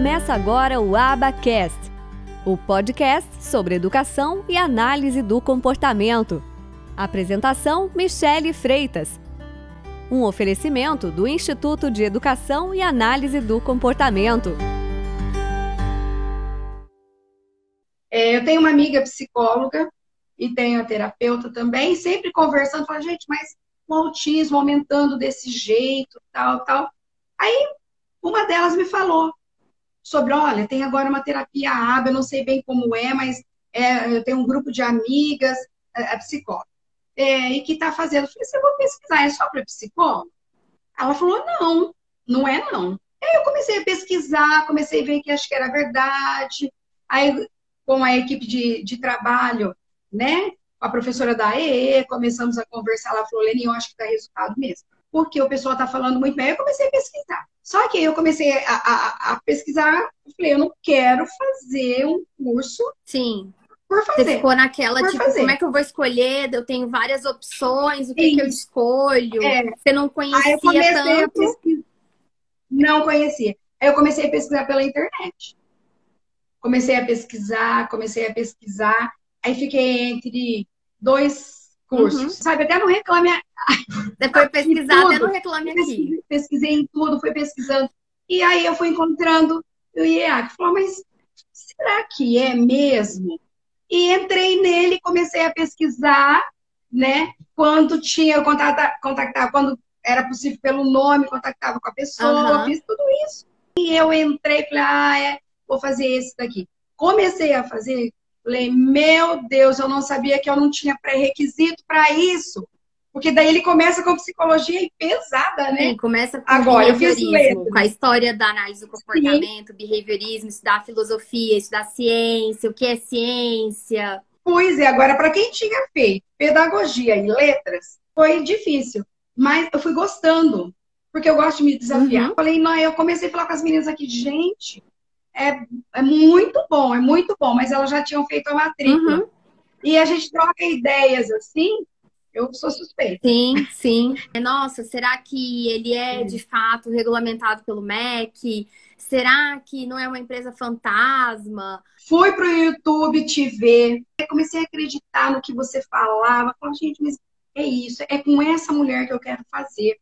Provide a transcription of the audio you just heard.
Começa agora o Abacast, o podcast sobre educação e análise do comportamento. Apresentação: Michele Freitas. Um oferecimento do Instituto de Educação e Análise do Comportamento. É, eu tenho uma amiga psicóloga e tenho a terapeuta também, sempre conversando, falando, gente, mas o autismo aumentando desse jeito, tal, tal. Aí uma delas me falou sobre, olha, tem agora uma terapia ABA, eu não sei bem como é, mas é, eu tenho um grupo de amigas, é, a psicóloga, é, e que está fazendo. Eu falei, você vou pesquisar, é só para psicólogo? Ela falou, não, não é não. Aí eu comecei a pesquisar, comecei a ver que acho que era verdade. Aí, com a equipe de, de trabalho, né, a professora da EE, começamos a conversar, ela falou, Leni, eu acho que dá resultado mesmo. Porque o pessoal está falando muito bem, eu comecei a pesquisar. Só que eu comecei a, a, a pesquisar, eu falei, eu não quero fazer um curso. Sim. Por fazer. Você ficou naquela, tipo, fazer. como é que eu vou escolher? Eu tenho várias opções, o que, que eu escolho? É. Você não conhecia tanto? Não conhecia. Aí eu comecei a pesquisar pela internet. Comecei a pesquisar, comecei a pesquisar. Aí fiquei entre dois cursos. Uhum. Sabe, até não reclame. Foi pesquisar, até não reclame aqui. Pesquisei em tudo, fui pesquisando. E aí eu fui encontrando o IEAC. Falou, mas será que é mesmo? E entrei nele, comecei a pesquisar, né? Quando tinha, eu contactava, contactava quando era possível pelo nome, contactava com a pessoa, uhum. fiz tudo isso. E eu entrei, falei, ah, é, vou fazer esse daqui. Comecei a fazer, Falei, meu Deus, eu não sabia que eu não tinha pré-requisito para isso. Porque daí ele começa com psicologia pesada, né? Sim, começa com Agora, eu fiz com a história da análise do comportamento, Sim. behaviorismo, estudar filosofia, estudar ciência, o que é ciência. Pois é, agora, para quem tinha feito pedagogia e letras, foi difícil. Mas eu fui gostando, porque eu gosto de me desafiar. Uhum. Falei, não, eu comecei a falar com as meninas aqui, gente, é, é muito bom, é muito bom, mas elas já tinham feito a matrícula. Uhum. E a gente troca ideias assim, eu sou suspeita. Sim, sim. Nossa, será que ele é de fato regulamentado pelo MEC? Será que não é uma empresa fantasma? Fui pro YouTube te ver, comecei a acreditar no que você falava. Falei, gente, mas é isso, é com essa mulher que eu quero fazer.